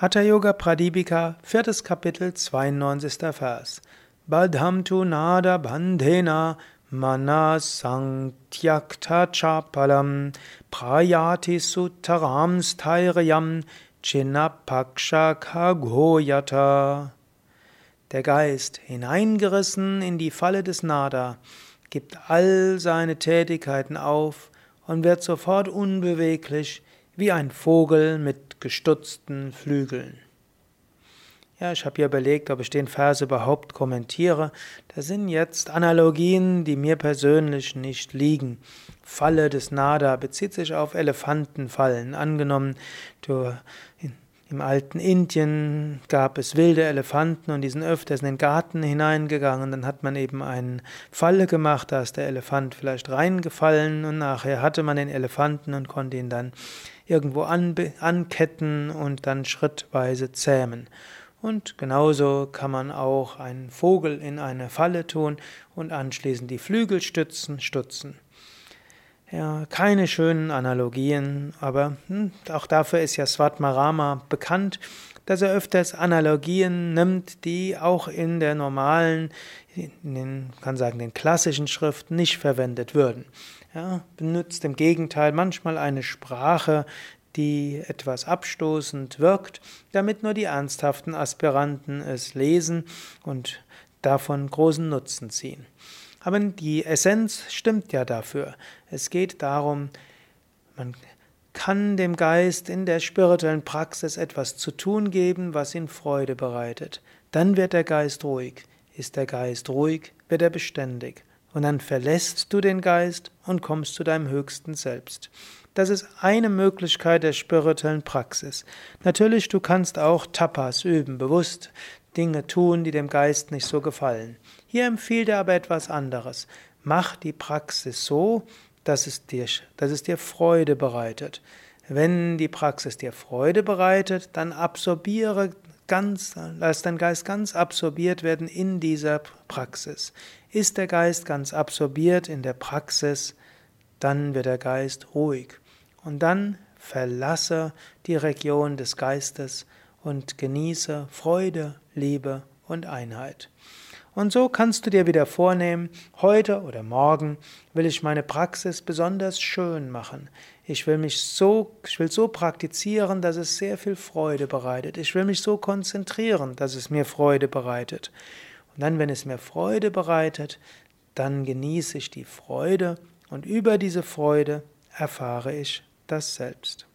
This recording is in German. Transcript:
Hatha Yoga Pradipika, viertes Kapitel, 92. Vers. Badham tu nada bandhena manas santyakta chapalam prayati sutaram sthairayam chinapaksha kagoyata. Der Geist, hineingerissen in die Falle des Nada, gibt all seine Tätigkeiten auf und wird sofort unbeweglich wie ein Vogel mit gestutzten Flügeln. Ja, ich habe hier überlegt, ob ich den Vers überhaupt kommentiere. Das sind jetzt Analogien, die mir persönlich nicht liegen. Falle des Nada bezieht sich auf Elefantenfallen. Angenommen, du im alten Indien gab es wilde Elefanten und die sind öfters in den Garten hineingegangen. Dann hat man eben eine Falle gemacht, da ist der Elefant vielleicht reingefallen und nachher hatte man den Elefanten und konnte ihn dann irgendwo anketten und dann schrittweise zähmen. Und genauso kann man auch einen Vogel in eine Falle tun und anschließend die Flügel stützen, stutzen. Ja, keine schönen Analogien, aber hm, auch dafür ist ja Svatmarama bekannt, dass er öfters Analogien nimmt, die auch in der normalen, in den, kann sagen, den klassischen Schriften nicht verwendet würden. Ja, benutzt im Gegenteil manchmal eine Sprache, die etwas abstoßend wirkt, damit nur die ernsthaften Aspiranten es lesen und davon großen Nutzen ziehen. Aber die Essenz stimmt ja dafür. Es geht darum, man kann dem Geist in der spirituellen Praxis etwas zu tun geben, was ihn Freude bereitet. Dann wird der Geist ruhig. Ist der Geist ruhig, wird er beständig. Und dann verlässt du den Geist und kommst zu deinem höchsten Selbst. Das ist eine Möglichkeit der spirituellen Praxis. Natürlich, du kannst auch Tapas üben, bewusst Dinge tun, die dem Geist nicht so gefallen. Hier empfiehlt er aber etwas anderes. Mach die Praxis so, dass es dir, dass es dir Freude bereitet. Wenn die Praxis dir Freude bereitet, dann absorbiere ganz, lass dein Geist ganz absorbiert werden in dieser Praxis. Ist der Geist ganz absorbiert in der Praxis, dann wird der Geist ruhig. Und dann verlasse die Region des Geistes und genieße Freude, Liebe und Einheit. Und so kannst du dir wieder vornehmen, heute oder morgen will ich meine Praxis besonders schön machen. Ich will mich so, ich will so praktizieren, dass es sehr viel Freude bereitet. Ich will mich so konzentrieren, dass es mir Freude bereitet. Und dann, wenn es mir Freude bereitet, dann genieße ich die Freude und über diese Freude erfahre ich das Selbst.